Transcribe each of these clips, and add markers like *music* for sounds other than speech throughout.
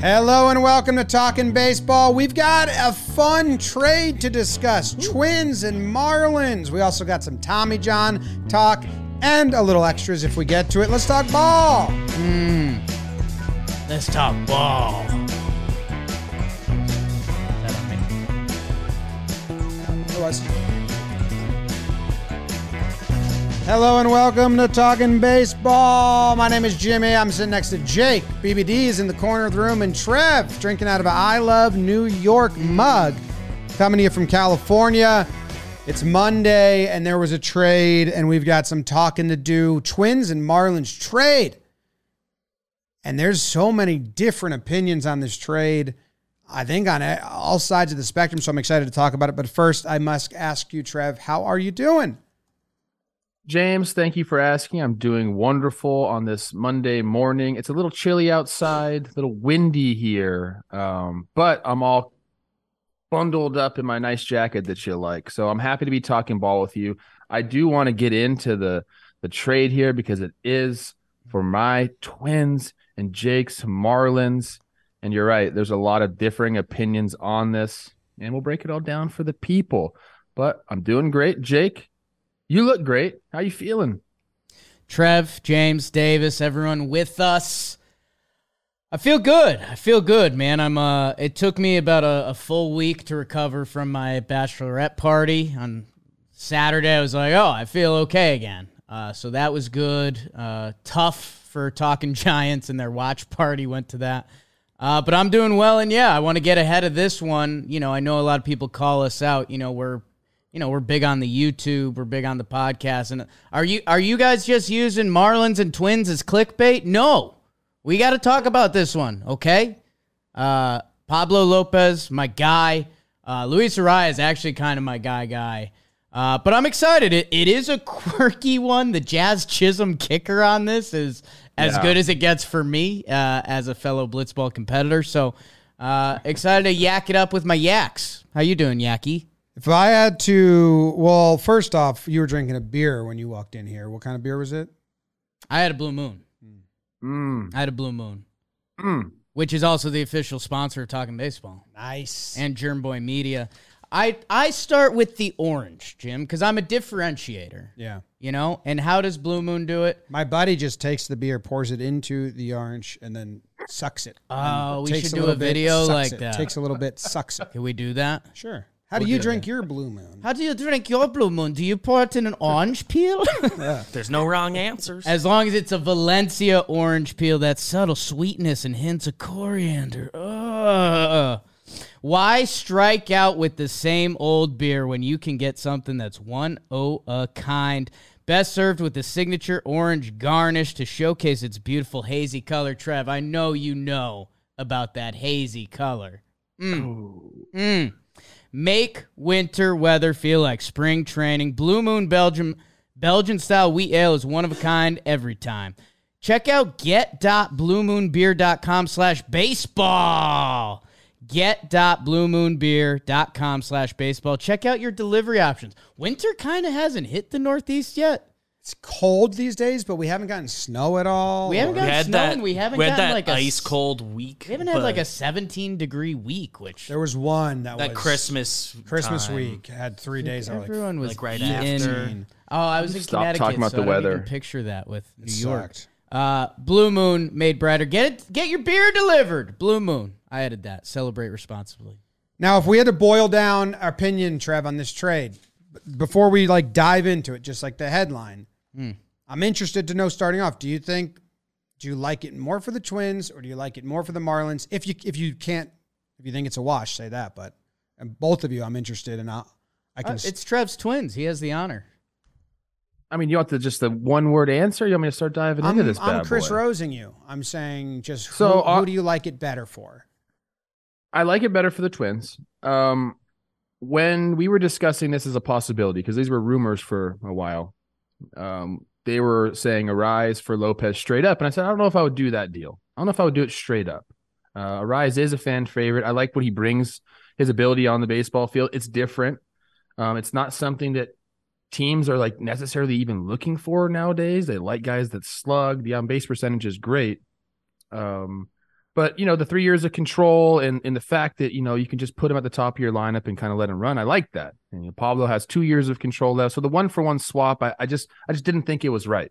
Hello and welcome to Talking Baseball. We've got a fun trade to discuss Twins and Marlins. We also got some Tommy John talk and a little extras if we get to it. Let's talk ball. Hmm. Let's talk ball. It was. Hello and welcome to Talking Baseball. My name is Jimmy. I'm sitting next to Jake. BBD is in the corner of the room, and Trev drinking out of an I Love New York mug. Coming to you from California. It's Monday, and there was a trade, and we've got some talking to do. Twins and Marlins trade. And there's so many different opinions on this trade. I think on all sides of the spectrum, so I'm excited to talk about it. But first, I must ask you, Trev, how are you doing? James, thank you for asking. I'm doing wonderful on this Monday morning. It's a little chilly outside, a little windy here, um, but I'm all bundled up in my nice jacket that you like. So I'm happy to be talking ball with you. I do want to get into the the trade here because it is for my Twins and Jake's Marlins. And you're right, there's a lot of differing opinions on this, and we'll break it all down for the people. But I'm doing great, Jake. You look great. How you feeling? Trev, James, Davis, everyone with us. I feel good. I feel good, man. I'm uh it took me about a, a full week to recover from my bachelorette party on Saturday. I was like, oh, I feel okay again. Uh, so that was good. Uh, tough for talking *laughs* Giants and their watch party went to that. Uh, but I'm doing well, and yeah, I want to get ahead of this one. You know, I know a lot of people call us out. You know, we're you know we're big on the YouTube, we're big on the podcast. And are you are you guys just using Marlins and Twins as clickbait? No, we got to talk about this one, okay? Uh, Pablo Lopez, my guy. Uh, Luis Arraez is actually kind of my guy, guy. Uh, but I'm excited. It, it is a *laughs* quirky one. The Jazz Chisholm kicker on this is as Yeah. good as it gets for me uh, as a fellow blitzball competitor. So uh, excited to yak it up with my yaks. How you doing, Yaki? If I had to, well, first off, you were drinking a beer when you walked in here. What kind of beer was it? I had a Blue Moon. Mm, I had a Blue Moon, mm. which is also the official sponsor of Talking Baseball Nice. and Jomboy Media. I I start with the orange, Jim, because I'm a differentiator. yeah. You know, and how does Blue Moon do it? My buddy just takes the beer, pours it into the orange, and then sucks it. Oh, And we takes should a do little a bit, video sucks like it. that. Takes a little bit, sucks it. Can we do that? Sure. How do you drink your Blue Moon? How do you drink your Blue Moon? Do you pour it in an orange peel? *laughs* *laughs* There's no wrong answers. as long as it's a Valencia orange peel, that subtle sweetness and hints of coriander. Ugh. Why strike out with the same old beer when you can get something that's one o a kind? Best served with the signature orange garnish to showcase its beautiful hazy color. Trev, I know you know about that hazy color. Mm. Make winter weather feel like spring training. Blue Moon Belgium Belgian style wheat ale is one of a kind every time. Check out get.bluemoonbeer.com slash baseball. Get.bluemoonbeer.com slash baseball. Check out your delivery options. Winter kind of hasn't hit the Northeast yet. It's cold these days, but we haven't gotten snow at all. We haven't or- got- we had snow that. and we haven't had gotten that like a s- ice cold week. We haven't had like a 17 degree week, which There was one that, that was Christmas Christmas time. week had three days. of everyone was like right eating. after. Oh, I was in Stop Connecticut, talking about so the I don't weather. even picture that with New It York. sucked. Uh, Blue Moon made brighter. Get it. Get your beer delivered. Blue Moon. I added that. Celebrate responsibly. Now, if we had to boil down our opinion, Trev, on this trade, b- before we like dive into it, just like the headline, Hmm. I'm interested to know. Starting off, do you think do you like it more for the Twins or do you like it more for the Marlins? If you if you can't, if you think it's a wash, say that. But and both of you, I'm interested, and I, I can. Uh, it's Trev's twins. He has the honor. I mean, you want to just the one word answer? You want me to start diving I'm, into this I'm Chris boy? Rosing you. I'm saying just who, So, uh, who do you like it better for? I like it better for the Twins. Um, when we were discussing this as a possibility, because these were rumors for a while, um, they were saying Arraez for Lopez straight up, and I said I don't know if I would do that deal. I don't know if I would do it straight up. Uh, Arraez is a fan favorite. I like what he brings, his ability on the baseball field. It's different. Um, it's not something that teams are like necessarily even looking for nowadays. They like guys that slug. The on base percentage is great. Um, But you know, the three years of control and, and the fact that you know you can just put him at the top of your lineup and kind of let him run, I like that. And you know, Pablo has two years of control left, so the one for one swap, I, I just I just didn't think it was right.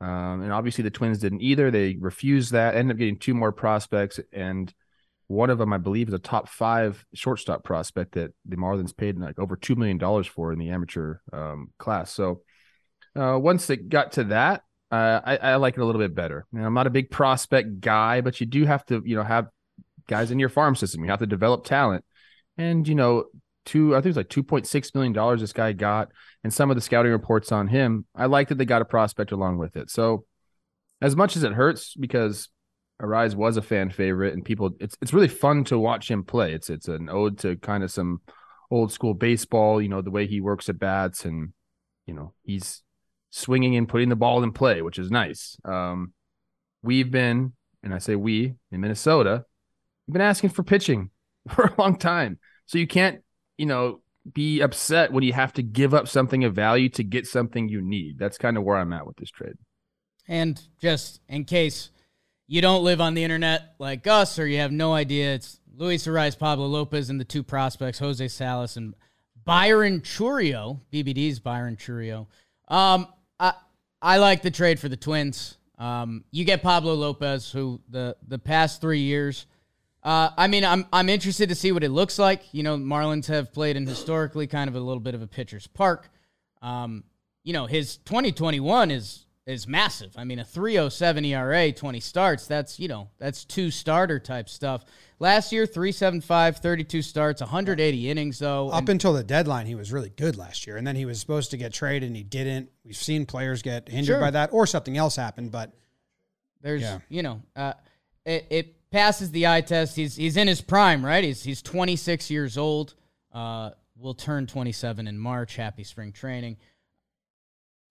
Um, and obviously the Twins didn't either. They refused that. Ended up getting two more prospects, and one of them, I believe, is a top five shortstop prospect that the Marlins paid like over two million dollars for in the amateur um, class. So uh, once it got to that, uh, I, I, like it a little bit better. You know, I'm not a big prospect guy, but you do have to, you know, have guys in your farm system. You have to develop talent, and you know, two I think it was like two point six million dollars this guy got, and some of the scouting reports on him. I like that they got a prospect along with it. So, as much as it hurts because Arraez was a fan favorite, and people, it's it's really fun to watch him play. It's it's an ode to kind of some old school baseball. You know, the way he works at bats, and you know, he's swinging and putting the ball in play, which is nice. Um, we've been, and I say we in Minnesota, we've been asking for pitching *laughs* for a long time. So you can't, you know, be upset when you have to give up something of value to get something you need. That's kind of where I'm at with this trade. And just in case you don't live on the internet like us or you have no idea, it's Luis Arraez, Pablo Lopez, and the two prospects, Jose Salas and Byron Chourio, BBD's Byron Chourio. Um, I like the trade for the Twins. Um, you get Pablo Lopez, who the the past three years. Uh, I mean, I'm I'm interested to see what it looks like. You know, Marlins have played in historically kind of a little bit of a pitcher's park. Um, you know, his 2021 is is massive. I mean, a 307 ERA, 20 starts, that's, you know, that's two starter type stuff. Last year, 375, 32 starts, 180 innings, though. Up until the deadline, he was really good last year. And then he was supposed to get traded and he didn't. We've seen players get injured sure. by that or something else happened, but. There's, yeah. you know, uh, it, it, passes the eye test. He's, he's in his prime, right? He's, he's 26 years old. Uh, will turn 27 in March. Happy spring training.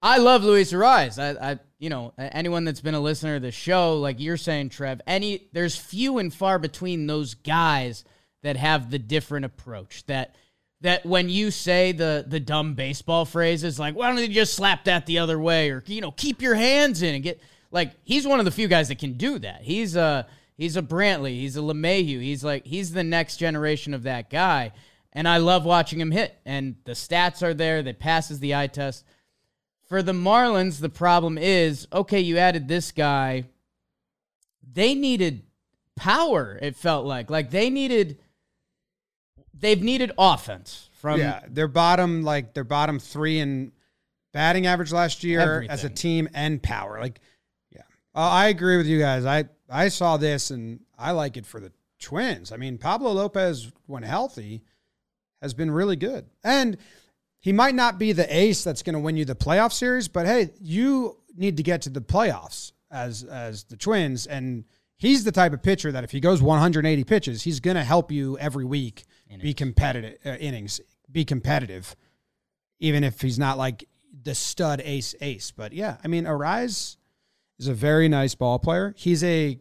I love Luis Arraez. I, I, you know, anyone that's been a listener to the show, like you're saying, Trev, any there's few and far between those guys that have the different approach. That that when you say the the dumb baseball phrases like, why don't you just slap that the other way, or you know, keep your hands in and get like he's one of the few guys that can do that. He's a he's a Brantley, he's a LeMahieu, he's like he's the next generation of that guy, and I love watching him hit. And the stats are there. That passes the eye test. For the Marlins, the problem is okay, you added this guy. They needed power, it felt like. Like they needed they've needed offense from Yeah, their bottom like their bottom 3 in batting average last year everything. as a team and power. Like yeah. Uh, I agree with you guys. I I saw this and I like it for the Twins. I mean, Pablo Lopez when healthy has been really good. And he might not be the ace that's going to win you the playoff series, but hey, you need to get to the playoffs as as the Twins, and he's the type of pitcher that if he goes 180 pitches, he's going to help you every week innings. be competitive uh, innings, be competitive, even if he's not like the stud ace ace. But yeah, I mean, Arraez is a very nice ball player. He's a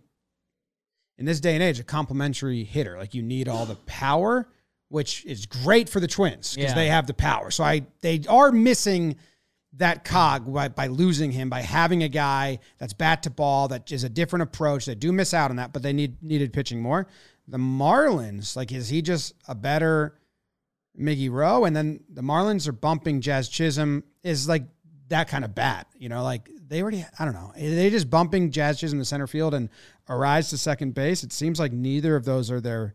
in this day and age a complimentary hitter. Like you need all the power which is great for the Twins because yeah. they have the power. So I they are missing that cog by, by losing him by having a guy that's bat to ball that is a different approach. They do miss out on that, but they need needed pitching more. The Marlins, like, is he just a better Miggy Rowe? And then the Marlins are bumping Jazz Chisholm is like that kind of bat, you know, like they already, I don't know, they just bumping Jazz Chisholm to center field and Arraez to second base. It seems like neither of those are their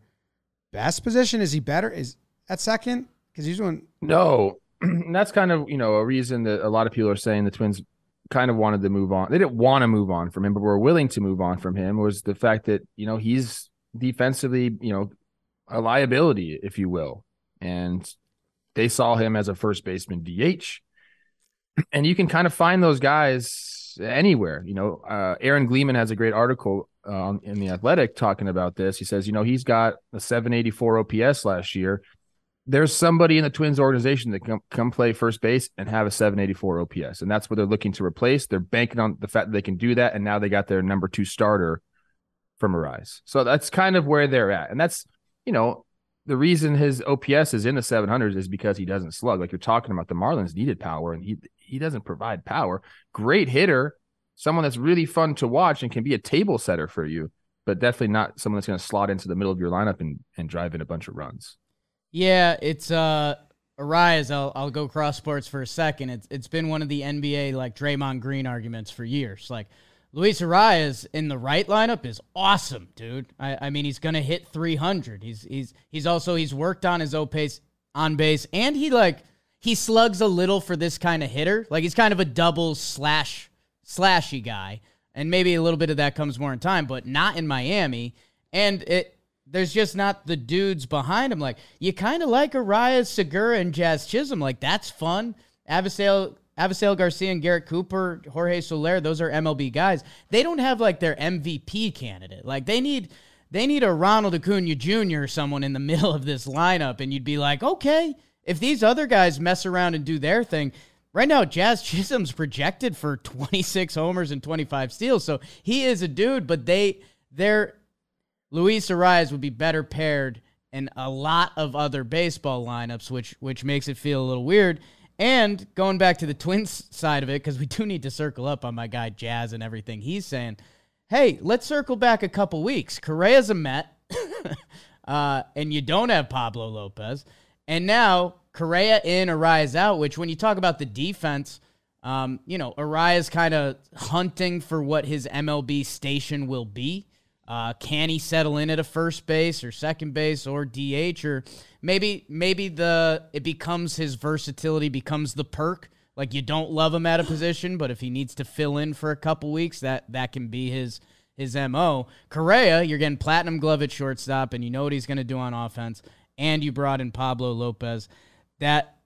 best position? Is he better? Is at second? Because he's doing no. And *clears throat* that's kind of you know a reason that a lot of people are saying the Twins kind of wanted to move on. They didn't want to move on from him, but were willing to move on from him. Was the fact that you know he's defensively you know a liability, if you will, and they saw him as a first baseman DH. *clears throat* And you can kind of find those guys anywhere. You know, uh, Aaron Gleeman has a great article uh, in the Athletic talking about this. He says, you know, he's got a 784 OPS last year. There's somebody in the Twins organization that can come play first base and have a 784 OPS, and that's what they're looking to replace. They're banking on the fact that they can do that, and now they got their number two starter from Arraez. So that's kind of where they're at, and that's you know the reason his OPS is in the 700s is because he doesn't slug. Like you're talking about, the Marlins needed power, and he he doesn't provide power. Great hitter, someone that's really fun to watch and can be a table setter for you. but definitely not someone that's going to slot into the middle of your lineup and, and drive in a bunch of runs. Yeah, it's uh Arraez, I'll I'll go cross sports for a second. It's it's been one of the NBA like Draymond Green arguments for years. Like Luis Arraez in the right lineup is awesome, dude. I, I mean he's gonna hit three hundred. He's he's he's also he's worked on his O pace on base and he like he slugs a little for this kind of hitter. Like he's kind of a double slash slashy guy. And maybe a little bit of that comes more in time, but not in Miami. And it there's just not the dudes behind him. Like you kind of like Arraez, Segura, and Jazz Chisholm. Like that's fun. Avisail, Avisail Garcia and Garrett Cooper, Jorge Soler, those are MLB guys. They don't have like their MVP candidate. Like they need they need a Ronald Acuna Jr. or someone in the *laughs* middle of this lineup, and you'd be like, okay, if these other guys mess around and do their thing. Right now, Jazz Chisholm's projected for 26 homers and 25 steals, so he is a dude. But they, they're Luis Arraez would be better paired in a lot of other baseball lineups, which which makes it feel a little weird. And going back to the Twins side of it, because we do need to circle up on my guy Jazz and everything he's saying. Hey, let's circle back a couple weeks. Correa's a Met, *laughs* uh, and you don't have Pablo Lopez. And now Correa in, Arraez out, which when you talk about the defense, um, you know, Arraez kind of hunting for what his MLB station will be. Uh, can he settle in at a first base or second base or DH or maybe maybe the it becomes his versatility becomes the perk. Like you don't love him at a position, but if he needs to fill in for a couple weeks, that that can be his his mo. Correa, you're getting platinum glove at shortstop, and you know what he's going to do on offense. And you brought in Pablo Lopez. That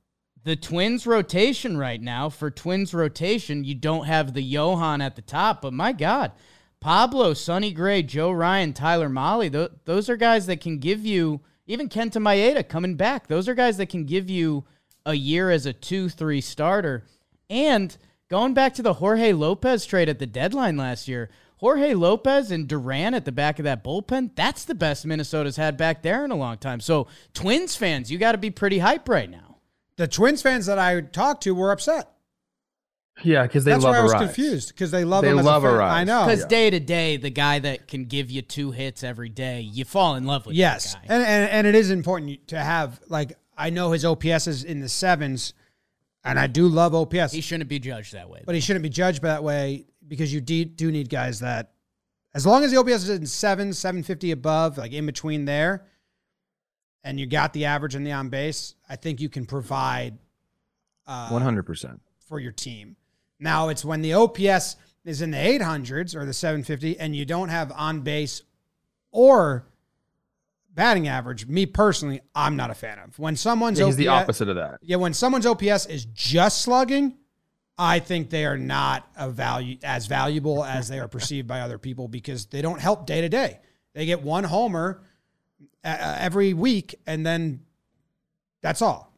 the Twins rotation right now for Twins rotation, you don't have the Johan at the top, but my God, Pablo, Sonny Gray, Joe Ryan, Tyler Mahle, th- those are guys that can give you, even Kenta Maeda coming back, those are guys that can give you a year as a 2 3 starter. And going back to the Jorge Lopez trade at the deadline last year, Jorge Lopez and Duran at the back of that bullpen, that's the best Minnesota's had back there in a long time. So, Twins fans, you got to be pretty hype right now. The Twins fans that I talked to were upset. Yeah, because they That's love why I was Arraez. confused because they love They him. As love a fan. Arraez. I know. Because day to day, the guy that can give you two hits every day, you fall in love with. Yes, that guy. and, and and it is important to have like I know his OPS is in the sevens, and I do love OPS, he shouldn't be judged that way. but he shouldn't be judged that way because you de- do need guys that, as long as the OPS is in seven, seven fifty above, like in between there, and you got the average and the on base, I think you can provide uh, One hundred percent. for your team. Now it's when the OPS is in the 800s or the 750 and you don't have on base or batting average. Me personally, I'm not a fan of. When someone's He's OPS, the opposite of that. Yeah, when someone's OPS is just slugging, I think they are not a value as valuable as they are perceived by other people because they don't help day to day. They get one homer uh, every week and then that's all.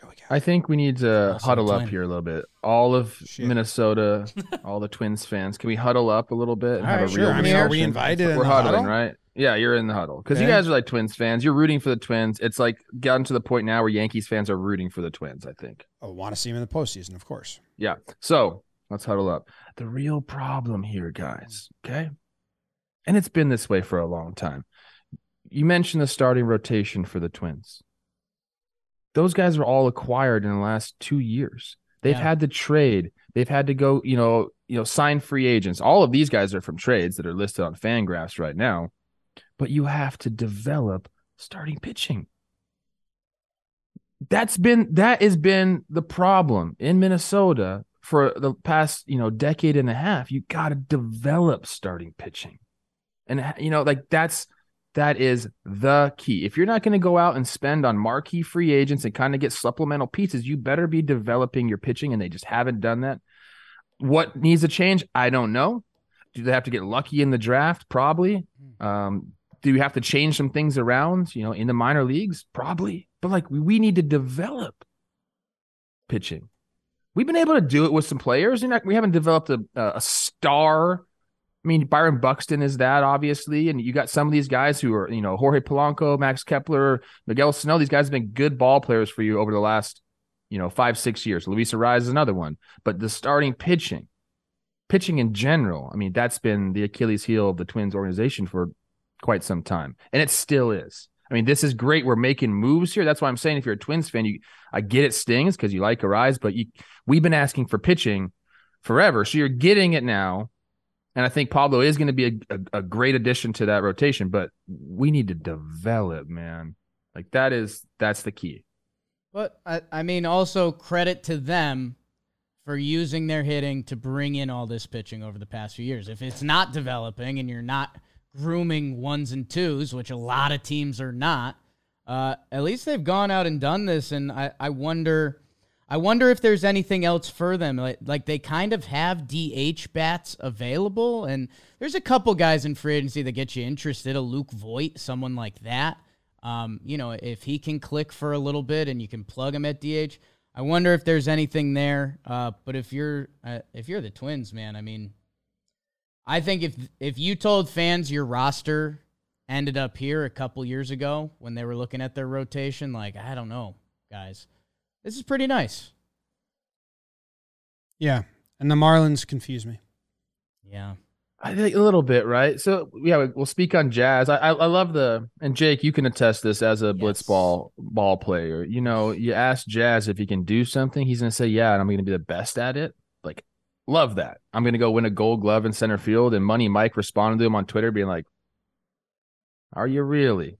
Joey Gallo. I think we need to Also huddle up here a little bit. All of Shit. Minnesota, *laughs* all the Twins fans, can we huddle up a little bit and All have right, a sure. real I mean, are we invited We're the huddling, huddle? right? Yeah, you're in the huddle because you guys are like Twins fans. You're rooting for the Twins. It's like gotten to the point now where Yankees fans are rooting for the Twins. I think. Oh, want to see them in the postseason, of course. Yeah. So let's huddle up. The real problem here, guys, okay? And it's been this way for a long time. You mentioned the starting rotation for the Twins. Those guys were all acquired in the last two years. They've Yeah. had to trade. They've had to go, you know, you know, sign free agents. All of these guys are from trades that are listed on Fangraphs right now. But you have to develop starting pitching that's been that has been the problem in Minnesota for the past you know decade and a half. You got to develop starting pitching, and you know like that's that is the key. If you're not going to go out and spend on marquee free agents and kind of get supplemental pieces, you better be developing your pitching, and they just haven't done that. What needs to change? I don't know. Do they have to get lucky in the draft? Probably. Um, do you have to change some things around, you know, in the minor leagues? Probably. But like we, need to develop pitching. We've been able to do it with some players. Not, we haven't developed a, a star. I mean, Byron Buxton is that obviously, and you got some of these guys who are, you know, Jorge Polanco, Max Kepler, Miguel Sano. These guys have been good ball players for you over the last, you know, five six years. Luis Arraez is another one, but the starting pitching, pitching in general. I mean, that's been the Achilles heel of the Twins organization for quite some time, and it still is. I mean, this is great. We're making moves here. That's why I'm saying if you're a Twins fan, you I get it stings because you like Arraez, but you we've been asking for pitching forever. So you're getting it now. And I think Pablo is going to be a, a, a, great addition to that rotation, but we need to develop, man. Like that is that's the key. But I, I mean, also credit to them for using their hitting to bring in all this pitching over the past few years. If it's not developing and you're not grooming ones and twos, which a lot of teams are not, uh, at least they've gone out and done this. And I, I wonder I wonder if there's anything else for them. Like, like, they kind of have DH bats available, and there's a couple guys in free agency that get you interested. A Luke Voit, someone like that. Um, you know, if he can click for a little bit and you can plug him at DH, I wonder if there's anything there. Uh, but if you're uh, if you're the Twins, man, I mean, I think if if you told fans your roster ended up here a couple years ago when they were looking at their rotation, like I don't know, guys this is pretty nice. Yeah. And the Marlins confuse me. Yeah. I think a little bit, right? So yeah, we'll speak on Jazz. I I, I love the and Jake, you can attest this as a yes. blitz ball ball player. You know, you ask Jazz if he can do something, he's gonna say yeah, and I'm gonna be the best at it. Like, love that. I'm gonna go win a Gold Glove in center field. And Money Mike responded to him on Twitter, being like, "Are you really?"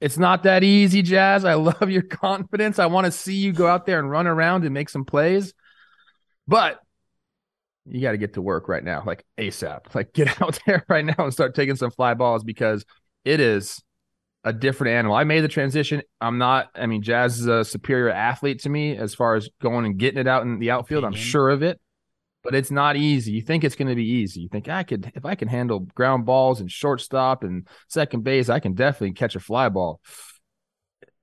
It's not that easy, Jazz. I *laughs* love your confidence. I want to see you go out there and run around and make some plays. But you got to get to work right now, like ASAP. *laughs* Like get *laughs* out there right now and start taking some fly balls because it is a different animal. I made the transition. I'm not, I mean, Jazz is a superior athlete to me as far as going and getting it out in the outfield. I'm sure of it but it's not easy. You think it's going to be easy. You think I could, if I can handle ground balls and shortstop and second base, I can definitely catch a fly ball.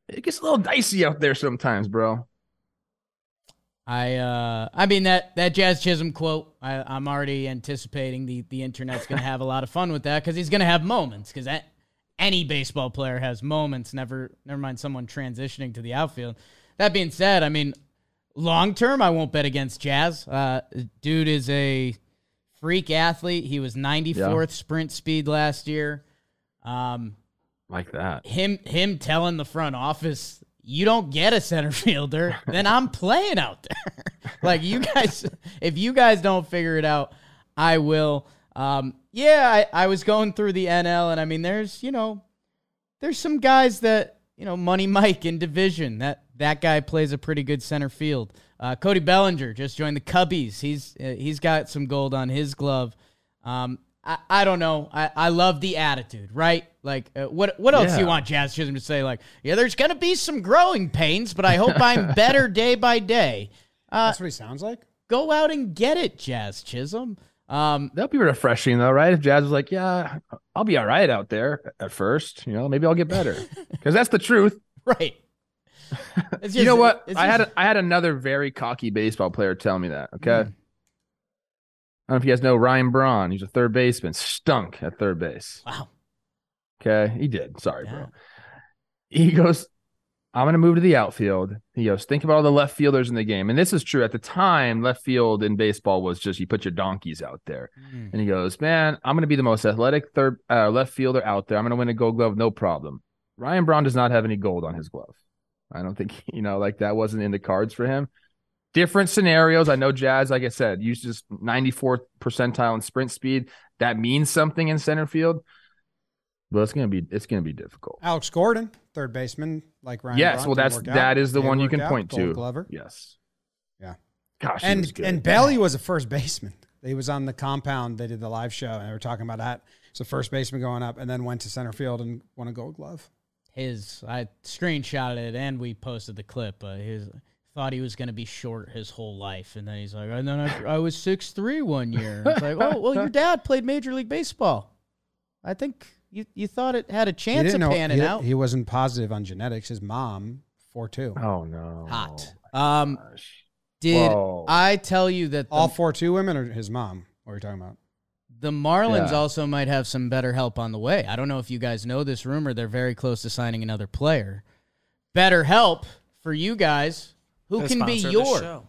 It gets a little dicey out there sometimes, bro. I uh I mean that that Jazz Chisholm quote I, I'm already anticipating the the internet's gonna have a lot of fun with that because he's gonna have moments because any baseball player has moments never never mind someone transitioning to the outfield. That being said, I mean Long term, I won't bet against Jazz. Uh, dude is a freak athlete. He was 94th yeah. sprint speed last year. Um, like that. Him him telling the front office, "You don't get a center *laughs* fielder, then I'm playing out there." *laughs* like you guys, if you guys don't figure it out, I will. Um, yeah, I, I was going through the NL, and I mean, there's you know, there's some guys that you know, Money Mike in division that that guy plays a pretty good center field. Uh, Cody Bellinger just joined the Cubbies. He's uh, he's got some gold on his glove. Um, I, I don't know. I, I love the attitude, right? Like, uh, what what else yeah. do you want Jazz Chisholm to say? Like, yeah, there's gonna be some growing pains, but I hope I'm *laughs* better day by day. Uh, That's what he sounds like. Go out and get it, Jazz Chisholm. Um, That'll be refreshing, though, right? If Jazz was like, "Yeah, I'll be all right out there at first, you know, maybe I'll get better, *laughs* because that's the truth, right? *laughs* Just, you know what? I had a, I had another very cocky baseball player tell me that. Okay. Mm. I don't know if you guys know Ryan Braun. He's a third baseman. Stunk at third base. Wow. Okay. He did. Sorry, yeah. bro. He goes, I'm going to move to the outfield. He goes, think about all the left fielders in the game. And this is true. At the time, left field in baseball was just you put your donkeys out there. Mm. And he goes, man, I'm going to be the most athletic third uh, left fielder out there. I'm going to win a gold glove, no problem. Ryan Braun does not have any gold on his glove. I don't think, *laughs* you know, like that wasn't in the cards for him. Different scenarios. I know Jazz, like I said, uses 94th percentile in sprint speed. That means something in center field. But it's gonna be it's gonna be difficult. Alex Gordon, third baseman, like Ryan. Yes, well that's that is the they one you can out. point Gold to. Glover. Yes. Yeah. Gosh, and and Belly was a first baseman. He was on the compound. They did the live show, and they were talking about that. So first baseman going up, and then went to center field and won a Gold Glove his I screenshotted it and we posted the clip. But his thought he was going to be short his whole life, and then he's like, and then I, I was six three one year. It's like, oh well, your *laughs* dad played Major League Baseball. I think you you thought it had a chance of know, panning he, out. He wasn't positive on genetics. His mom four two. Oh no, hot. Um, did Whoa. I tell you that the, all four two women or his mom? What are you talking about? The Marlins yeah. also might have some better help on the way. I don't know if you guys know this rumor. They're very close to signing another player. Better help for you guys. Who can be your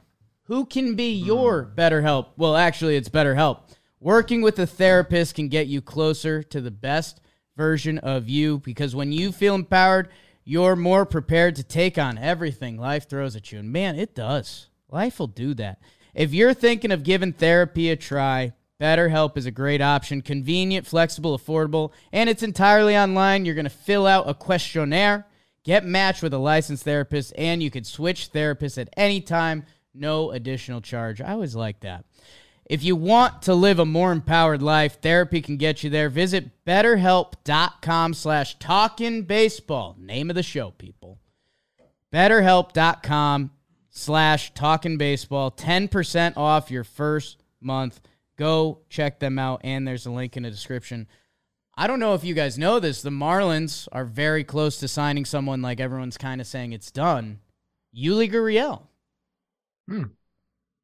Who can be your better help? Well, actually, it's better help. Working with a therapist can get you closer to the best version of you because when you feel empowered, you're more prepared to take on everything life throws at you. And man, it does. Life will do that. If you're thinking of giving therapy a try, BetterHelp is a great option. Convenient, flexible, affordable, and it's entirely online. You're going to fill out a questionnaire, get matched with a licensed therapist, and you can switch therapists at any time. No additional charge. I always like that. If you want to live a more empowered life, therapy can get you there. Visit betterhelp.com slash talking baseball. Name of the show, people. Betterhelp.com slash talking baseball. 10% off your first month. Go check them out, and there's a link in the description. I don't know if you guys know this. The Marlins are very close to signing someone like everyone's kind of saying it's done. Yuli Gurriel. Hmm.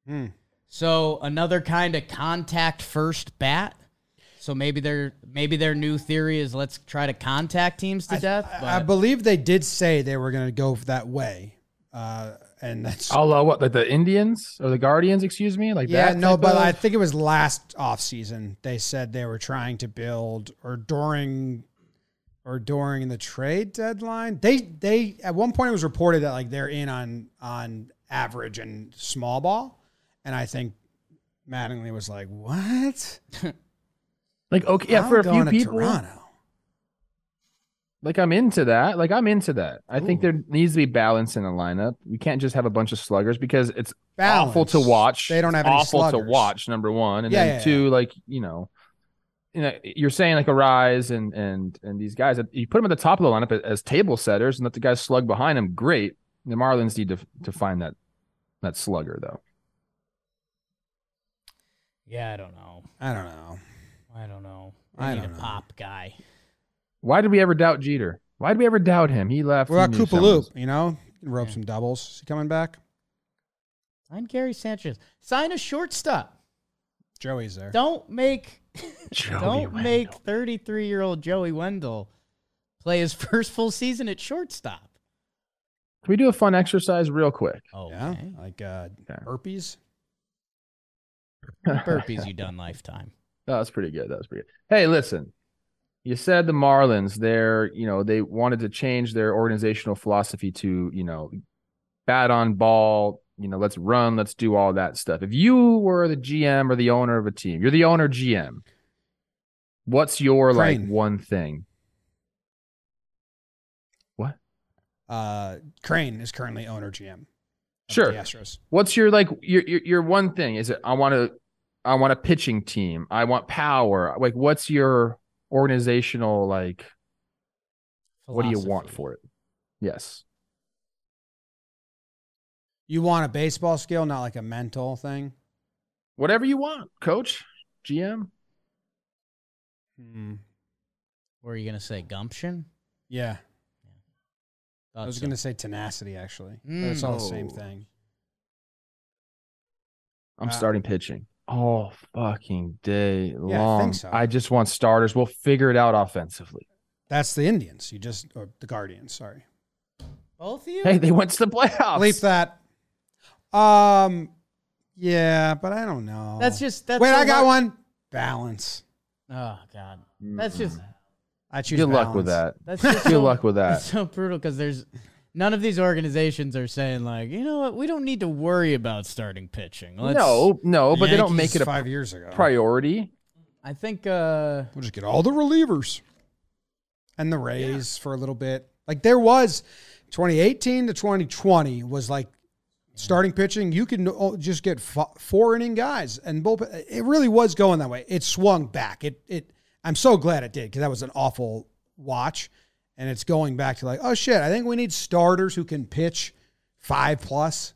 Hmm. So another kind of contact first bat. So maybe their maybe their new theory is let's try to contact teams to death. I, But I believe they did say they were going to go that way, uh, and that's Oh, uh, what like the Indians or the Guardians? Excuse me. Like yeah, that no, but of- I think it was last off season. They said they were trying to build or during or during the trade deadline. They they at one point it was reported that like they're in on on average and small ball, and I think Mattingly was like, "What? *laughs* like okay, yeah, I'm for a few people, Toronto." like I'm into that. Like I'm into that. I think there needs to be balance in the lineup. We can't just have a bunch of sluggers because it's awful to watch. They don't have awful to watch. Number one, and Yeah, then yeah, two, like you know, you know, you're saying like a rise and and and these guys. You put them at the top of the lineup as table setters, and let the guys slug behind them. Great. The Marlins need to to find that that slugger though. Yeah, I don't know. I don't know. I don't know. I I need don't a know. pop guy. Why did we ever doubt Jeter? Why did we ever doubt him? He left. What he about knew Koopa Loop? was- You know, rope Yeah. some doubles. Is he coming back? Sign Gary Sanchez. Sign a shortstop. Joey's there. Don't make *laughs* Joey don't make 33 year old Joey Wendle play his *laughs* first full season at shortstop. Can we do a fun exercise real quick? Oh, Yeah, like uh, Okay. herpes. *laughs* Burpees you done lifetime? That was pretty good. That was pretty good. Hey, listen. You said the Marlins, they're, you know, they wanted to change their organizational philosophy to, you know, bat on ball, you know, let's run, let's do all that stuff. If you were the GM or the owner of a team, you're the owner GM. What's your like one thing? What? Uh, Crane is currently owner GM. Of Sure. The Astros. What's your like your your, your one thing? Is it I want to I want a pitching team. I want power. Like what's your organizational like what do you want for it? Yes. You want a baseball skill, not like a mental thing. Whatever you want, coach, GM. Hmm. What are you gonna say? Gumption? Yeah, I was so. going to say tenacity actually, but it's Mm. all the same Oh. thing. I'm Uh, starting pitching. all fucking day Yeah, I long. think so. I just want starters. We'll figure it out offensively. That's the Indians. You just or the Guardians. Sorry, Both of you? Hey, they went to the playoffs. bleep that. Um, yeah, but I don't know. That's just that's wait. I got hard- one. Balance. Oh god, that's just I choose. Good luck with that. that's just Good so, luck with that. That's so brutal because there's none of these organizations are saying like, you know what, we don't need to worry about starting pitching. Let's, no, no, but they don't make Yankees it a five years ago. priority. I think uh We'll just get all the relievers and the Rays for a little bit. Like there was 2018 to 2020 was like starting pitching. You can o- just get fo- four inning guys and bullpen. It really was going that way. It swung back. It it. I'm so glad it did because that was an awful watch, and it's going back to like, oh shit, I think we need starters who can pitch five plus.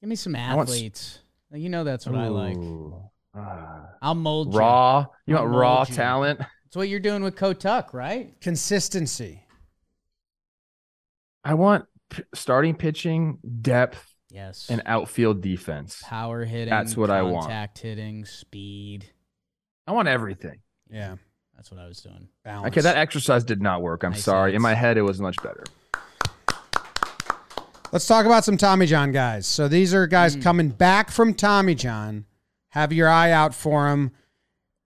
give me some want athletes. You know that's what I like. Ooh. Ah. I'll mold you. raw. You I'll want raw mold you. talent? That's what you're doing with Kotuck, right? Consistency. I want p- starting pitching, depth, Yes. and outfield defense. power hitting. That's what I want. Contact hitting, speed. I want everything. Yeah, That's what I was doing. balance. Okay, that exercise did not work. I'm Nice sorry. In my head, it was much better. Let's talk about some Tommy John guys. So these are guys hmm. coming back from Tommy John. Have your eye out for them.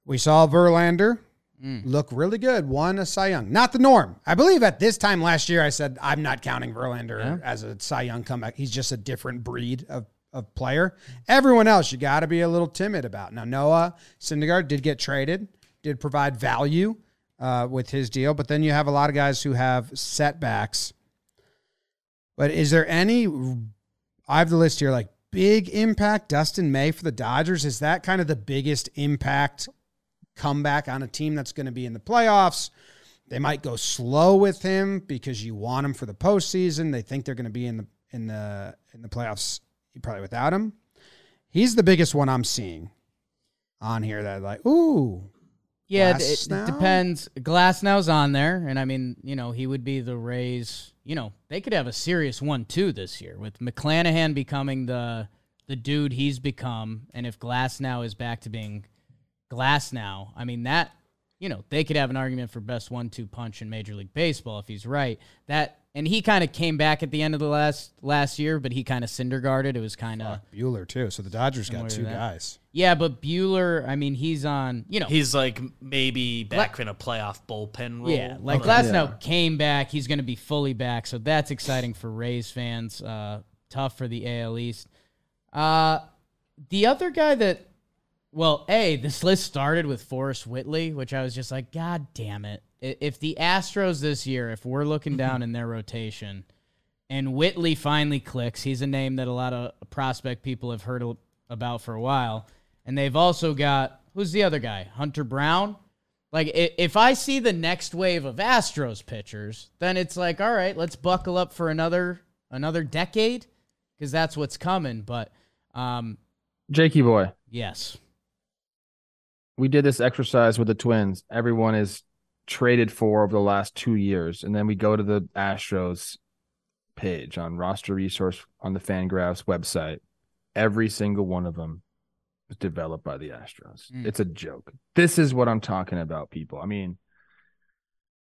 We saw Verlander hmm. look really good. Won a Cy Young. Not the norm. I believe at this time last year I said I'm not counting Verlander as a Cy Young comeback. He's just a different breed of, of player. Everyone else you got to be a little timid about. Now Noah Syndergaard did get traded, did provide value uh, with his deal, but then you have a lot of guys who have setbacks. But is there any? I have the list here. Like big impact. Dustin May for the Dodgers is that kind of the biggest impact comeback on a team that's going to be in the playoffs. They might go slow with him because you want him for the postseason. They think they're going to be in the in the in the playoffs probably without him. He's the biggest one I'm seeing on here that like ooh Yeah, it, it depends. Glasnow's on there, and I mean, you know, he would be the Rays. You know, they could have a serious one-two this year with McClanahan becoming the the dude he's become, and if Glasnow is back to being Glasnow, I mean that. You know, they could have an argument for best one-two punch in Major League Baseball if he's right. That and he kind of came back at the end of the last last year, but he kind of Syndergaarded. It was kind of Buehler too. So the Dodgers got two guys. yeah, but Buehler. I mean, he's on. You know, He's like maybe back in a playoff bullpen role. Yeah, like last Glasnow Yeah. came back. He's going to be fully back, so that's exciting for Rays fans. Uh, tough for the AL East. Uh, the other guy that, well, a this list started with Forrest Whitley, which I was just like, God damn it! If the Astros this year, if we're looking down in their rotation, and Whitley finally clicks, he's a name that a lot of prospect people have heard about for a while, and they've also got who's the other guy, Hunter Brown. Like if I see the next wave of Astros pitchers, then it's like, all right, let's buckle up for another another decade because that's what's coming. But um, Jakey boy, yes, we did this exercise with the Twins. Everyone is traded for over the last two years, and then we go to the Astros page on roster resource on the Fangraphs website. Every single one of them was developed by the Astros. Mm. It's a joke. This is what I'm talking about, people. I mean,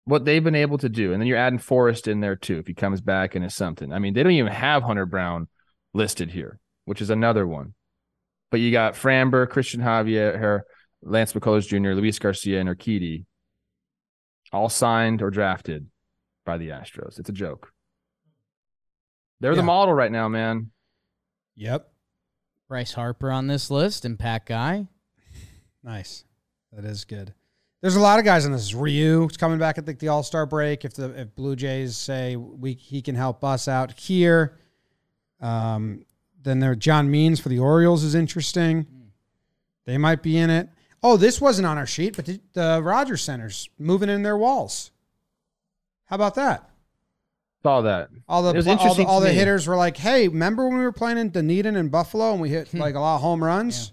what they've been able to do, and then you're adding Forrest in there too if he comes back and is something. I mean, they don't even have Hunter Brown listed here, which is another one. But you got Framber, Christian Javier, Lance McCullers Jr., Luis Garcia, and Urquidy, all signed or drafted by the Astros. It's a joke. They're Yeah. the model right now, man. Yep. Bryce Harper on this list, Impact guy. Nice. That is good. There's a lot of guys on this. Ryu is coming back at the, the All Star break. If the if Blue Jays say we he can help us out here, um, then there John Means for the Orioles is interesting. They might be in it. Oh, this wasn't on our sheet, but the, the Rogers Center's moving in their walls. How about that? Saw that. All It the was all the, interesting all the hitters were like, "Hey, remember when we were playing in Dunedin and Buffalo and we hit hmm. like a lot of home runs?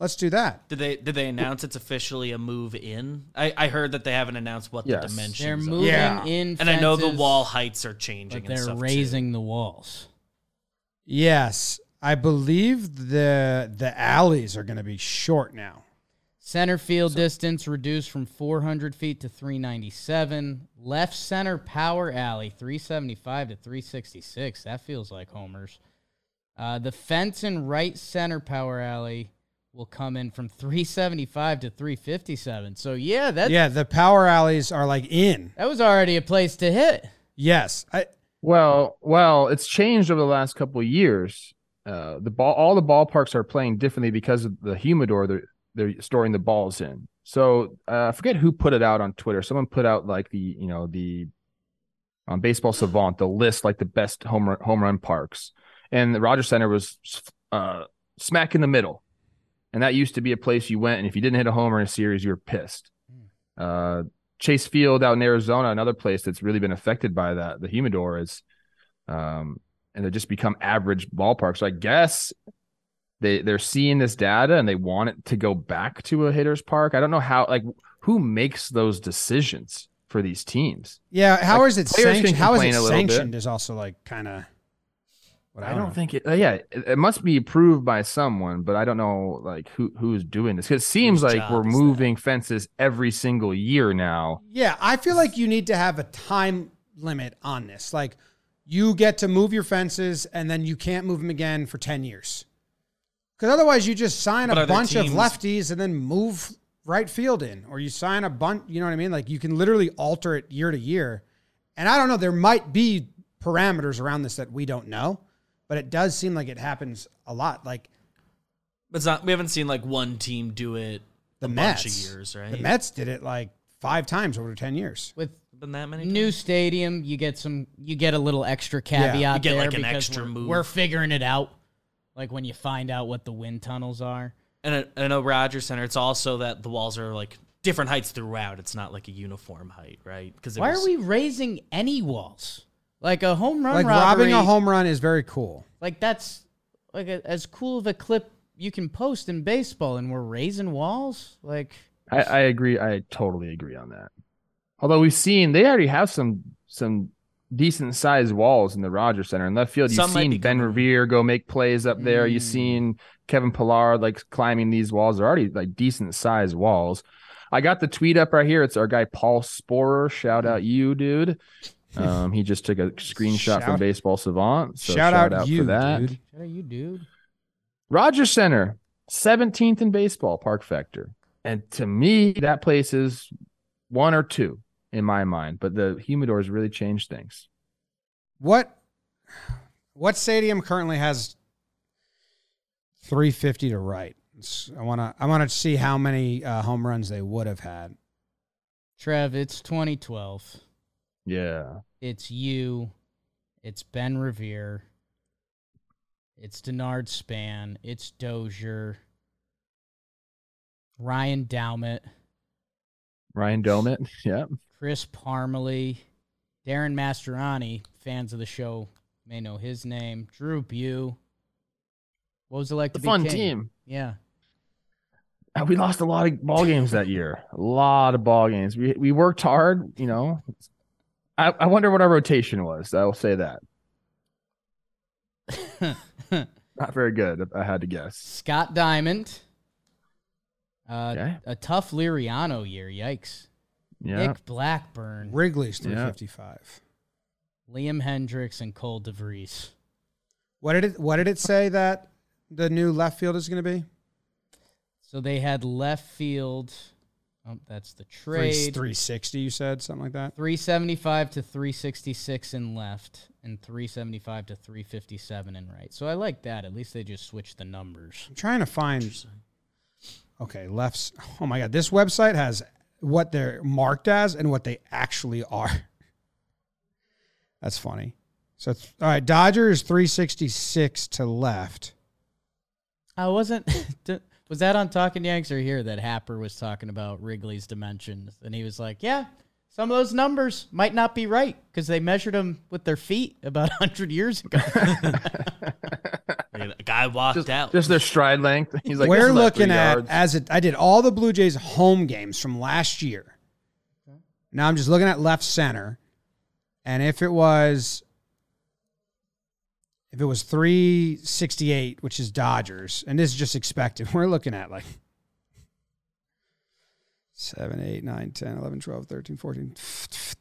Let's do that." Did they did they announce it's officially a move in? I, I heard that they haven't announced what the Yes. dimensions They're are. moving Yeah. in, And I know the wall heights are changing but and they're stuff too. raising the walls. Yes, I believe the the alleys are going to be short now. Center field distance reduced from 400 feet to 397. Left center power alley 375 to 366. That feels like homers. Uh, the fence in right center power alley will come in from 375 to 357. So yeah, that Yeah, the power alleys are like in. that was already a place to hit. Yes, I, Well, well, it's changed over the last couple of years. Uh, the ball, all the ballparks are playing differently because of the humidor they're they're storing the balls in. So uh, I forget who put it out on Twitter. Someone put out like the you know the on Baseball Savant the list like the best home run, home run parks, and the Rogers Center was uh, smack in the middle, and that used to be a place you went, and if you didn't hit a homer in a series, you were pissed. Uh, Chase Field out in Arizona, another place that's really been affected by that. The humidor is, um, and they just become average ballparks. So I guess they they're seeing this data and they want it to go back to a hitter's park. I don't know how, like, who makes those decisions for these teams? yeah. How Like, is it sanctioned? How is it little bit. sanctioned? Is also like kind of. I don't think it. Uh, yeah, it, it must be approved by someone, but I don't know like who who's doing this. 'Cause it seems Whose like we're is that? moving fences every single year now. Yeah, I feel like you need to have a time limit on this. Like, you get to move your fences and then you can't move them again for 10 years. Because otherwise, you just sign But a other bunch of lefties and then move right field in, or you sign a bunch, you know what I mean? Like you can literally alter it year to year. And I don't know, there might be parameters around this that we don't know, but it does seem like it happens a lot. Like But it's not. We haven't seen like one team do it the a Mets. bunch of years, right? The Mets did it like five times over 10 years. With Been that many? new stadium, you get some, you get a little extra caveat Yeah. You get, there like, an extra we're, move. we're figuring it out. Like when you find out what the wind tunnels are. And I, and at Rogers Center, it's also that the walls are like different heights throughout. It's not like a uniform height, right? Because Why are we raising any walls? Like a home run Like robbery, robbing a home run is very cool. Like that's like a, as cool of a clip you can post in baseball, and we're raising walls. Like I, I agree. I totally agree on that. Although we've seen they already have some some decent sized walls in the Rogers Center in left field. You've Some seen be Ben coming. Revere go make plays up there. You've Mm. seen Kevin Pillar like climbing these walls. They're already like decent sized walls. I got the tweet up right here. It's our guy Paul Sporer. Shout out you, dude. *laughs* Um, he just took a screenshot from Baseball Savant. So shout, out, you, for that. shout out you, dude. Rogers Center, 17th in baseball, Park Factor. And to me, that place is one or two in my mind. But the humidors really changed things. What what stadium currently has 350 to right? It's- I want to I want to see how many uh, home runs they would have had. Trev, it's 2012. Yeah. It's you. It's Ben Revere. It's Denard Span. It's Dozier. Ryan Doumit. Ryan Domit. *laughs* Yeah. Chris Parmelee, Darin Mastroianni, fans of the show may know his name. Drew Bew. What was it like The to be fun king? team. Yeah. Uh, We lost a lot of ball games that year. A lot of ball games. We we worked hard, you know. I, I wonder what our rotation was. I will say that. *laughs* Not very good, I had to guess. Scott Diamond. Uh, Okay. A tough Liriano year. Yikes. Yeah. Nick Blackburn, Wrigley's Yeah. 355. Liam Hendriks, and Cole DeVries. What did it what did it say that the new left field is going to be? So they had left field. Oh, that's the Three, trade. 360 you said something like that. 375 to 366 in left and 375 to 357 in right. So I like that. At least they just switched the numbers. I'm trying to find Okay, lefts. Oh my god, this website has what they're marked as and what they actually are. *laughs* That's funny. So it's, all right, Dodgers 366 to left. I wasn't. *laughs* was that on Talking Yanks or here that Happer was talking about Wrigley's dimensions? And he was like, yeah, some of those numbers might not be right because they measured them with their feet about *laughs* 100 years ago. A guy walked Just, out. just their stride length. *laughs* He's like, We're "This is about three looking at yards." as it. I did all the Blue Jays home games from last year. Now I'm just looking at left center, and if it was, if it was 368, which is Dodgers, and this is just expected, *laughs* we're looking at like 7, 8, 9, 10, 11, 12, 13, 14,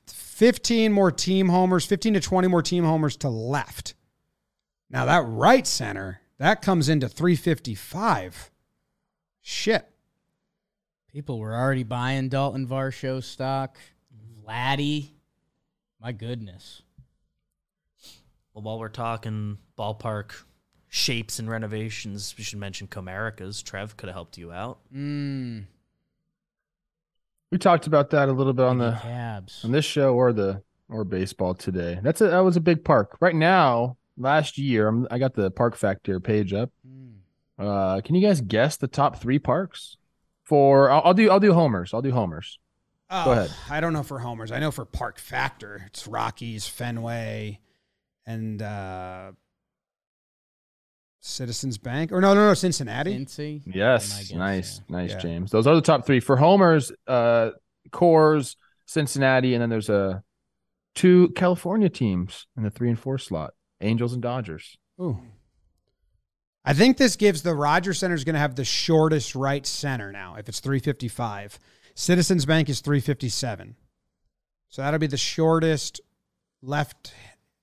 15 more team homers, 15 to 20 more team homers to left. Now that right center, that comes into 355. Shit. People were already buying Dalton Varsho stock. Mm-hmm. Vladdy. My goodness. Well, while we're talking ballpark shapes and renovations, we should mention Comerica's. Trev could have helped you out. Mmm. We talked about that a little bit on the cabs. on this show or the or baseball today. That's a that was a big park. Right now, last year, I'm, I got the park factor page up. Mm. Uh, can you guys guess the top three parks? For I'll, I'll do I'll do homers. I'll do homers. Oh, ahead. I don't know for homers. I know for Park Factor, it's Rockies, Fenway, and uh, Citizens Bank. Or no, no, no, Cincinnati. Cincy? Yes, guess, nice, nice, Yeah. James. Those are the top three for homers. Uh, Coors, Cincinnati, and then there's a two California teams in the three and four slot: Angels and Dodgers. Ooh. I think this gives the Rogers Center is going to have the shortest right center now. If it's 355, Citizens Bank is 357, so that'll be the shortest left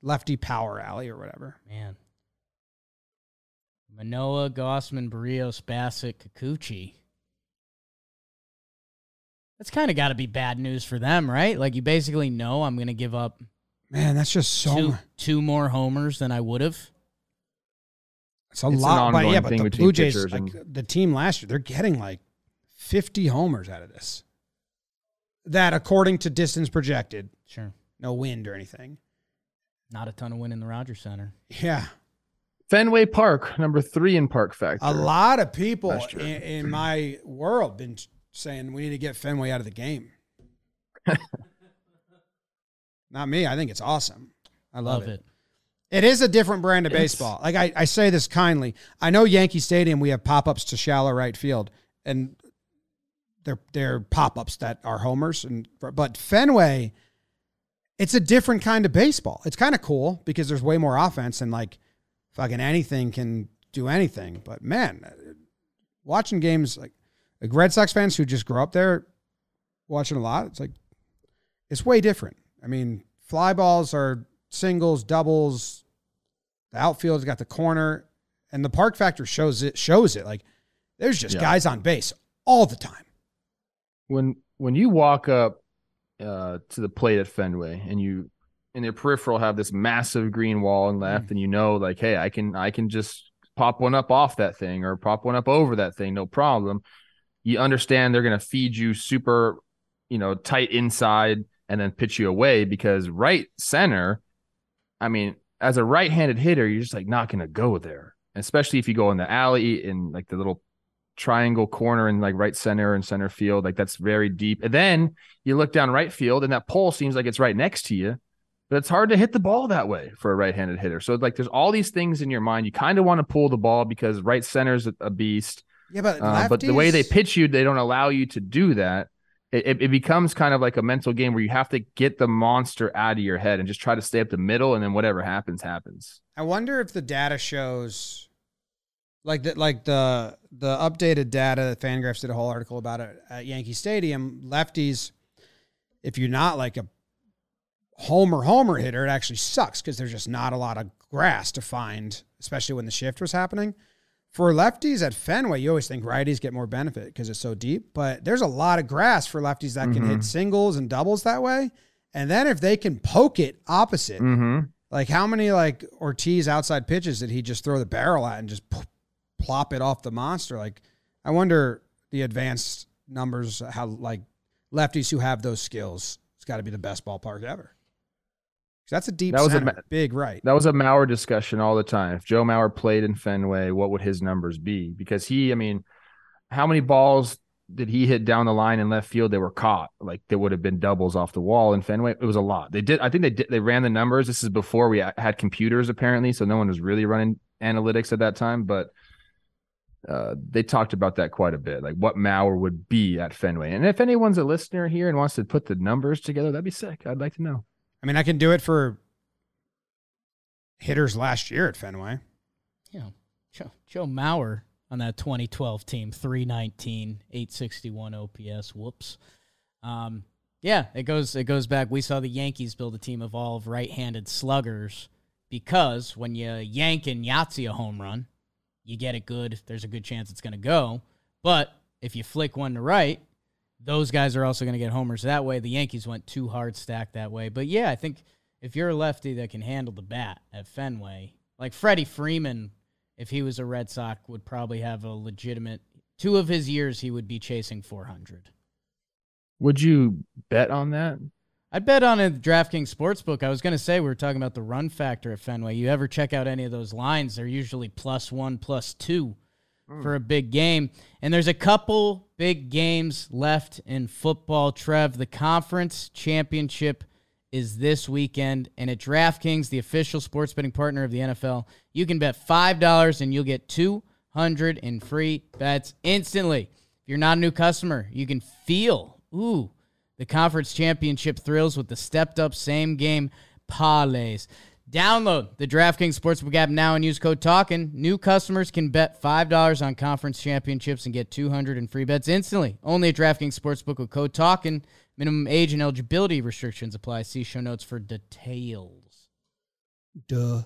lefty power alley or whatever. Man. Manoah, Gausman, Berrios, Bassitt, Kikuchi. That's kind of got to be bad news for them, right? Like you basically know I'm going to give up Man, that's just so. two, two more homers than I would have. It's a It's an lot, but yeah, but the Blue Jays, pitchers like the team last year, they're getting like fifty homers out of this. That, according to distance projected, Sure. no wind or anything. Not a ton of wind in the Rogers Center. Yeah, Fenway Park, number three in Park Factor. a lot of people in, in my world been saying we need to get Fenway out of the game. *laughs* Not me. I think it's awesome. I love, Love it. it. It is a different brand of It's- baseball. Like I, I say this kindly. I know Yankee Stadium we have pop ups to shallow right field, and they're they're pop ups that are homers, and but Fenway, it's a different kind of baseball. It's kind of cool because there's way more offense and like fucking anything can do anything. But man, watching games like like Red Sox fans who just grew up there, watching a lot, it's like it's way different. I mean, fly balls are singles, doubles. The outfield's got the corner, and the park factor shows it. Shows it like there's just Yeah. guys on base all the time. when when you walk up uh, to the plate at Fenway and you in your peripheral have this massive green wall and Mm. left, and you know, like, hey, I can I can just pop one up off that thing or pop one up over that thing, no problem. You understand they're gonna feed you super, you know, tight inside and then pitch you away because right center, I mean, as a right-handed hitter, you're just like not gonna go there, especially if you go in the alley in like the little triangle corner and like right center and center field. Like that's very deep. And then you look down right field and that pole seems like it's right next to you, but it's hard to hit the ball that way for a right handed hitter. So like there's all these things in your mind. You kind of want to pull the ball because right center is a beast. Yeah, but Uh, but the way they pitch you, they don't allow you to do that. It, it, becomes kind of like a mental game where you have to get the monster out of your head and just try to stay up the middle, and then whatever happens, happens. I wonder if the data shows like the like the the updated data. That Fangraphs did a whole article about it at Yankee Stadium. Lefties, if you're not like a homer homer hitter, it actually sucks because there's just not a lot of grass to find, especially when the shift was happening. For lefties at Fenway, you always think righties get more benefit because it's so deep, but there's a lot of grass for lefties that can Mhm. hit singles and doubles that way. And then if they can poke it opposite, Mm-hmm. like how many like Ortiz outside pitches did he just throw the barrel at and just plop it off the monster? Like I wonder the advanced numbers how like lefties who have those skills. It's got to be the best ballpark ever. That's a deep That was a center, ma- big right. That was a Mauer discussion all the time. If Joe Mauer played in Fenway, what would his numbers be? Because he, I mean, how many balls did he hit down the line in left field that were caught? Like there would have been doubles off the wall in Fenway. It was a lot. They did. I think they did. They ran the numbers. This is before we had computers apparently, so no one was really running analytics at that time. But uh, they talked about that quite a bit, like what Mauer would be at Fenway. And if anyone's a listener here and wants to put the numbers together, that'd be sick. I'd like to know. I mean, I can do it for hitters last year at Fenway. Know, Joe, Joe Mauer on that 2012 team, 319, 861 OPS. Whoops. Um, yeah, it goes it goes back. We saw the Yankees build a team of all of right-handed sluggers because when you yank and Yahtzee a home run, you get it good. There's a good chance it's going to go. But if you flick one to right, those guys are also going to get homers that way. The Yankees went too hard stacked that way. But yeah, I think if you're a lefty that can handle the bat at Fenway, like Freddie Freeman, if he was a Red Sox, would probably have a legitimate two of his years he would be chasing 400. Would you bet on that? I'd bet on a DraftKings Sportsbook. I was going to say we were talking about the run factor at Fenway. You ever check out any of those lines? They're usually plus one, plus two Mm. for a big game. And there's a couple big games left in football, Trev. The conference championship is this weekend. And at DraftKings, the official sports betting partner of the NFL, you can bet $5 and you'll get 200 in free bets instantly. If you're not a new customer, you can feel, ooh, the conference championship thrills with the stepped up same game parlays. Download the DraftKings Sportsbook app now and use code TALKIN. New customers can bet $5 on conference championships and get 200 in free bets instantly. Only at DraftKings Sportsbook with code TALKIN. Minimum age and eligibility restrictions apply. See show notes for details. Duh.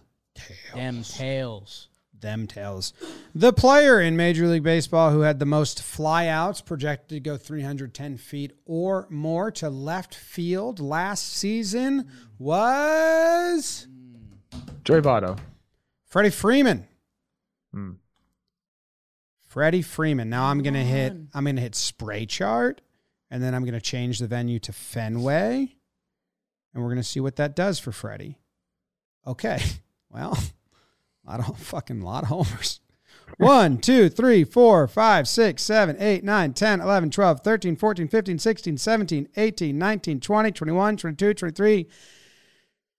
Them tails. them tails. The player in Major League Baseball who had the most flyouts projected to go 310 feet or more to left field last season was Joey Votto. Freddie Freeman. Hmm. Freddie Freeman. Now I'm gonna hit. I'm gonna hit spray chart, and then I'm gonna change the venue to Fenway, and we're gonna see what that does for Freddie. Okay. *laughs* Well, a *laughs* lot of fucking lot of homers. 1, 2, 3, 4, 5, 6, 7, 8, 9, 10, 11, 12, 13, 14, 15, 16, 17, 18, 19, 20, 21, 22, 23,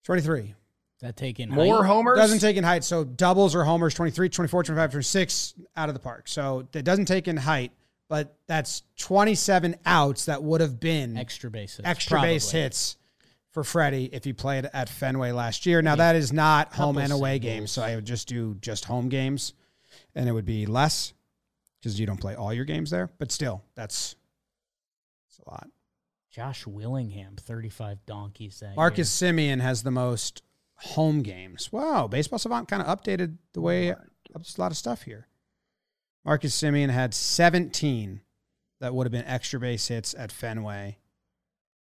23. Is that taking More height? homers. Doesn't take in height. So doubles or homers 23, 24, 25, 26 out of the park. So it doesn't take in height, but that's 27 outs that would have been extra bases. extra base hits for Freddie if he played at Fenway last year. Now that is not home and away games, so I would just do just home games, and it would be less because you don't play all your games there. But still, that's, that's a lot. Josh Willingham, 35 donkeys that Marcus Semien has the most home games. Wow, Baseball Savant kind of updated the way just a lot of stuff here. Marcus Semien had 17 that would have been extra base hits at Fenway.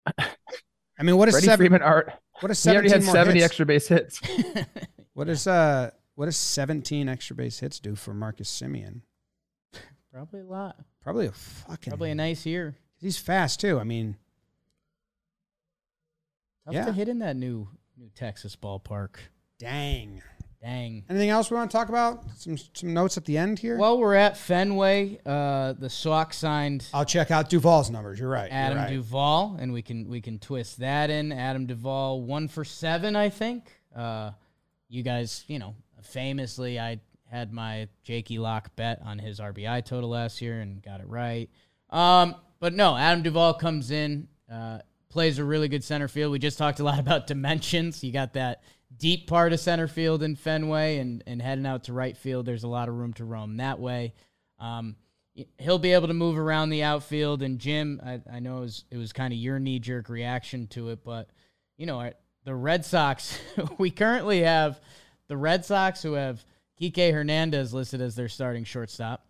I mean, what is Freddie seven? Freeman art. What is *laughs* He already 17 had more 70 hits? extra base hits. year. *laughs* *laughs* What is uh what does 17 extra base hits do for Marcus Semien? Probably a lot. Probably a fucking Probably a nice year. He's fast too. I mean, Tough Yeah. to hit in that new new Texas ballpark. dang. Dang. Anything else we want to talk about? Some some notes at the end here. Well, we're at Fenway. Uh, the Sox signed I'll check out Duvall's numbers. You're right. You're Adam right. Duvall, and we can we can twist that in. Adam Duvall, one for seven, I think. Uh, you guys, you know, famously, I had my Jakey Lock bet on his RBI total last year and got it right. Um, but no, Adam Duvall comes in, uh, plays a really good center field. We just talked a lot *laughs* about dimensions. You got that deep part of center field in Fenway, and and heading out to right field. There's a lot of room to roam that way. Um, he'll be able to move around the outfield. And Jim, I, I know it was, it was kind of your knee jerk reaction to it, but you know, the Red Sox, *laughs* we currently have the Red Sox who have Kike Hernandez listed as their starting shortstop.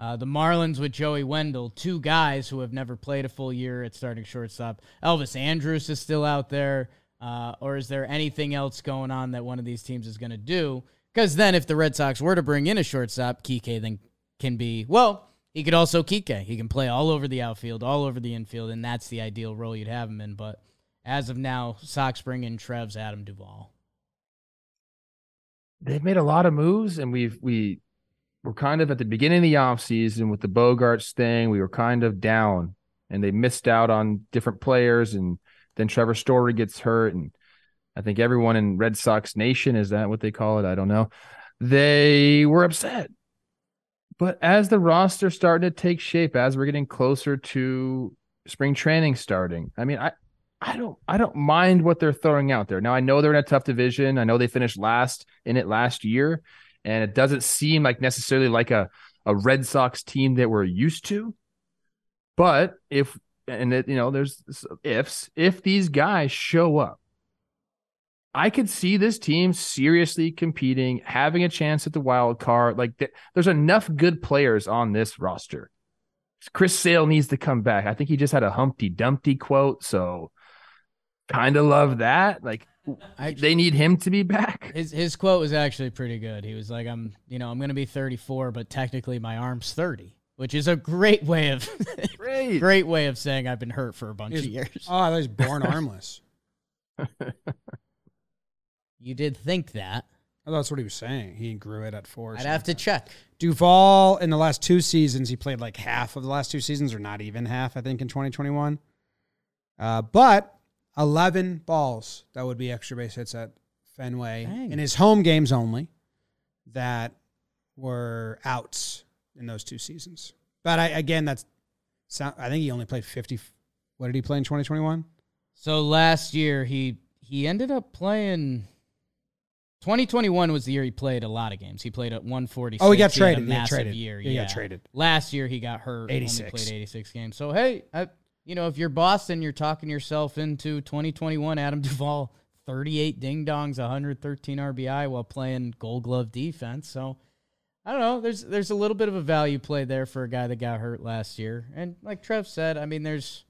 Uh, the Marlins with Joey Wendle, two guys who have never played a full year at starting shortstop. Elvis Andrus is still out there. Uh, or is there anything else going on that one of these teams is going to do? Because then, if the Red Sox were to bring in a shortstop, Kike then can be well. He could also Kike. He can play all over the outfield, all over the infield, and that's the ideal role you'd have him in. But as of now, Sox bring in Trev's Adam Duvall. They've made a lot of moves, and we've we were kind of at the beginning of the offseason with the Bogaerts thing. We were kind of down, and they missed out on different players, and then Trevor Story gets hurt, and I think everyone in Red Sox Nation is that what they call it? I don't know. They were upset. But as the roster started to take shape, as we're getting closer to spring training starting, I mean, I I don't I don't mind what they're throwing out there. Now I know they're in a tough division. I know they finished last in it last year, and it doesn't seem like necessarily like a a Red Sox team that we're used to. But if and it, you know, there's ifs if these guys show up, I could see this team seriously competing, having a chance at the wild card. Like th- there's enough good players on this roster. Chris Sale needs to come back. I think he just had a Humpty Dumpty quote, so kind of love that. Like I, they need him to be back. his his quote was actually pretty good. He was like, "I'm, you know, I'm going to be 34, but technically my arm's 30," which is a great way of *laughs* Great. great way of saying I've been hurt for a bunch He's- of years. Oh, I was *laughs* born armless. *laughs* You did think that. I thought that's what he was saying. He grew it at four. I'd have to check. Duvall in the last two seasons, he played like half of the last two seasons, or not even half, I think, in 2021. Uh, but 11 balls that would be extra base hits at Fenway Dang. in his home games only that were outs in those two seasons. But I again, that's sound, I think he only played 50. What did he play in 2021? So last year he he ended up playing 2021 was the year he played a lot of games. He played at 146. Oh, he got a traded. He got traded. year. He got traded. Last year he got hurt. 86. Only played 86 games. So hey, I, you know, if you're Boston, you're talking yourself into 2021 Adam *laughs* Duvall 38 ding dongs, 113 RBI while playing Gold Glove defense. So I don't know. There's there's a little bit of a value play there for a guy that got hurt last year. And like Trev said, I mean, there's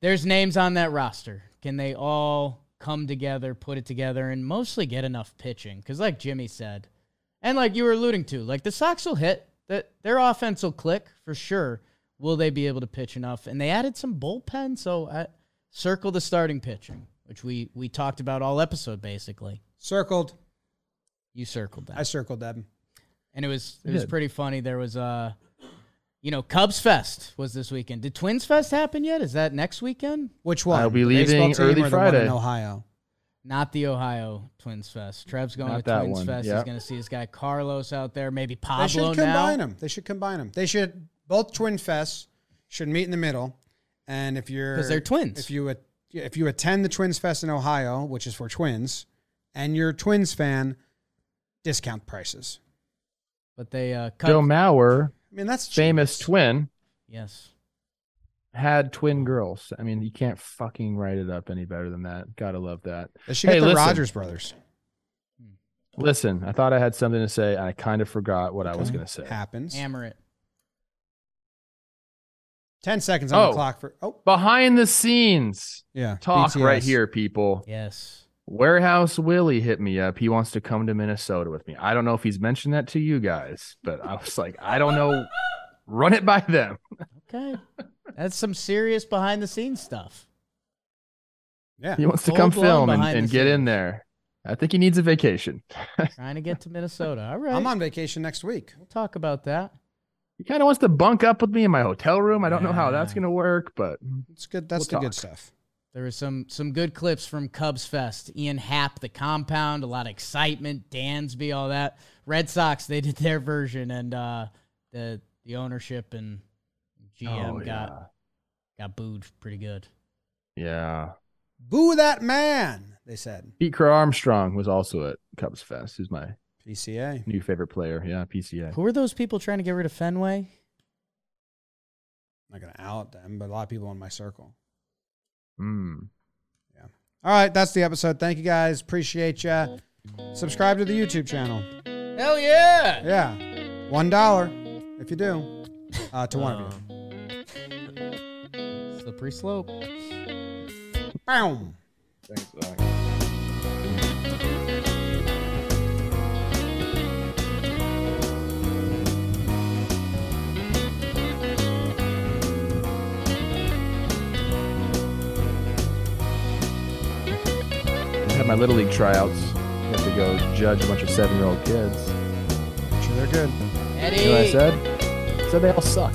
there's names on that roster. Can they all come together, put it together, and mostly get enough pitching? Because like Jimmy said, and like you were alluding to, like the Sox will hit that their offense will click for sure. Will they be able to pitch enough? And they added some bullpen, so I, circle the starting pitching, which we we talked about all episode basically. Circled. You circled that I circled them. and it was it was pretty funny. There was uh you know, Cubs Fest was this weekend. Did Twins Fest happen yet? Is that next weekend? Which one? I'll be leaving early or the one in Friday. Ohio. Not the Ohio Twins Fest. Trev's going Not to that Twins one, Fest. yeah. He's going to see this guy Carlos out there. Maybe Pablo. They Pablo should now. combine them. They should combine them. They should both twin fests should meet in the middle. And if you're because they're twins. if you at- if you attend the Twins Fest in Ohio, which is for twins, and you're a Twins fan, discount prices. But they uh, cut. Joe Mauer, I mean that's famous genius. twin, yes. had twin girls. I mean, you can't fucking write it up any better than that. Gotta love that. They should Hey, get the listen. Rogers brothers. Listen, I thought I had something to say. and I kind of forgot what I was gonna say. Happens. Hammer it. Ten seconds on the Oh. clock for. Oh Behind the scenes yeah. talk right here, people. Yes. Warehouse Willie hit me up. He wants to come to Minnesota with me. I don't know if he's mentioned that to you guys, but I was like, I don't know. Run it by them. Okay. That's some serious behind the scenes stuff. Yeah. He wants to come film and, and the get in there. I think he needs a vacation. Trying to get to Minnesota. All right. I'm on vacation next week. We'll talk about that. He kind of wants to bunk up with me in my hotel room. I don't know how that's going to work, but It's good. That's We'll the good stuff. There was some some good clips from Cubs Fest. Ian Happ, the compound, a lot of excitement. Dansby, all that. Red Sox, they did their version, and uh, the the ownership and GM Oh, got got booed pretty good. yeah. Boo that man, they said. Pete Crow Armstrong was also at Cubs Fest. Who's my PCA. new favorite player? Yeah, PCA. Who are those people trying to get rid of Fenway? I'm not going to out them, but a lot of people in my circle. Mm. Yeah. All right, that's the episode. Thank you guys. Appreciate ya. Subscribe to the YouTube channel. Hell yeah! Yeah, one dollar if you do. Uh, to one of you. Slippery slope. Boom. Thanks, Zach. My little league tryouts. You have to go judge a bunch of seven-year-old kids. Sure, they're good. Eddie. You know what I said? I said they all suck.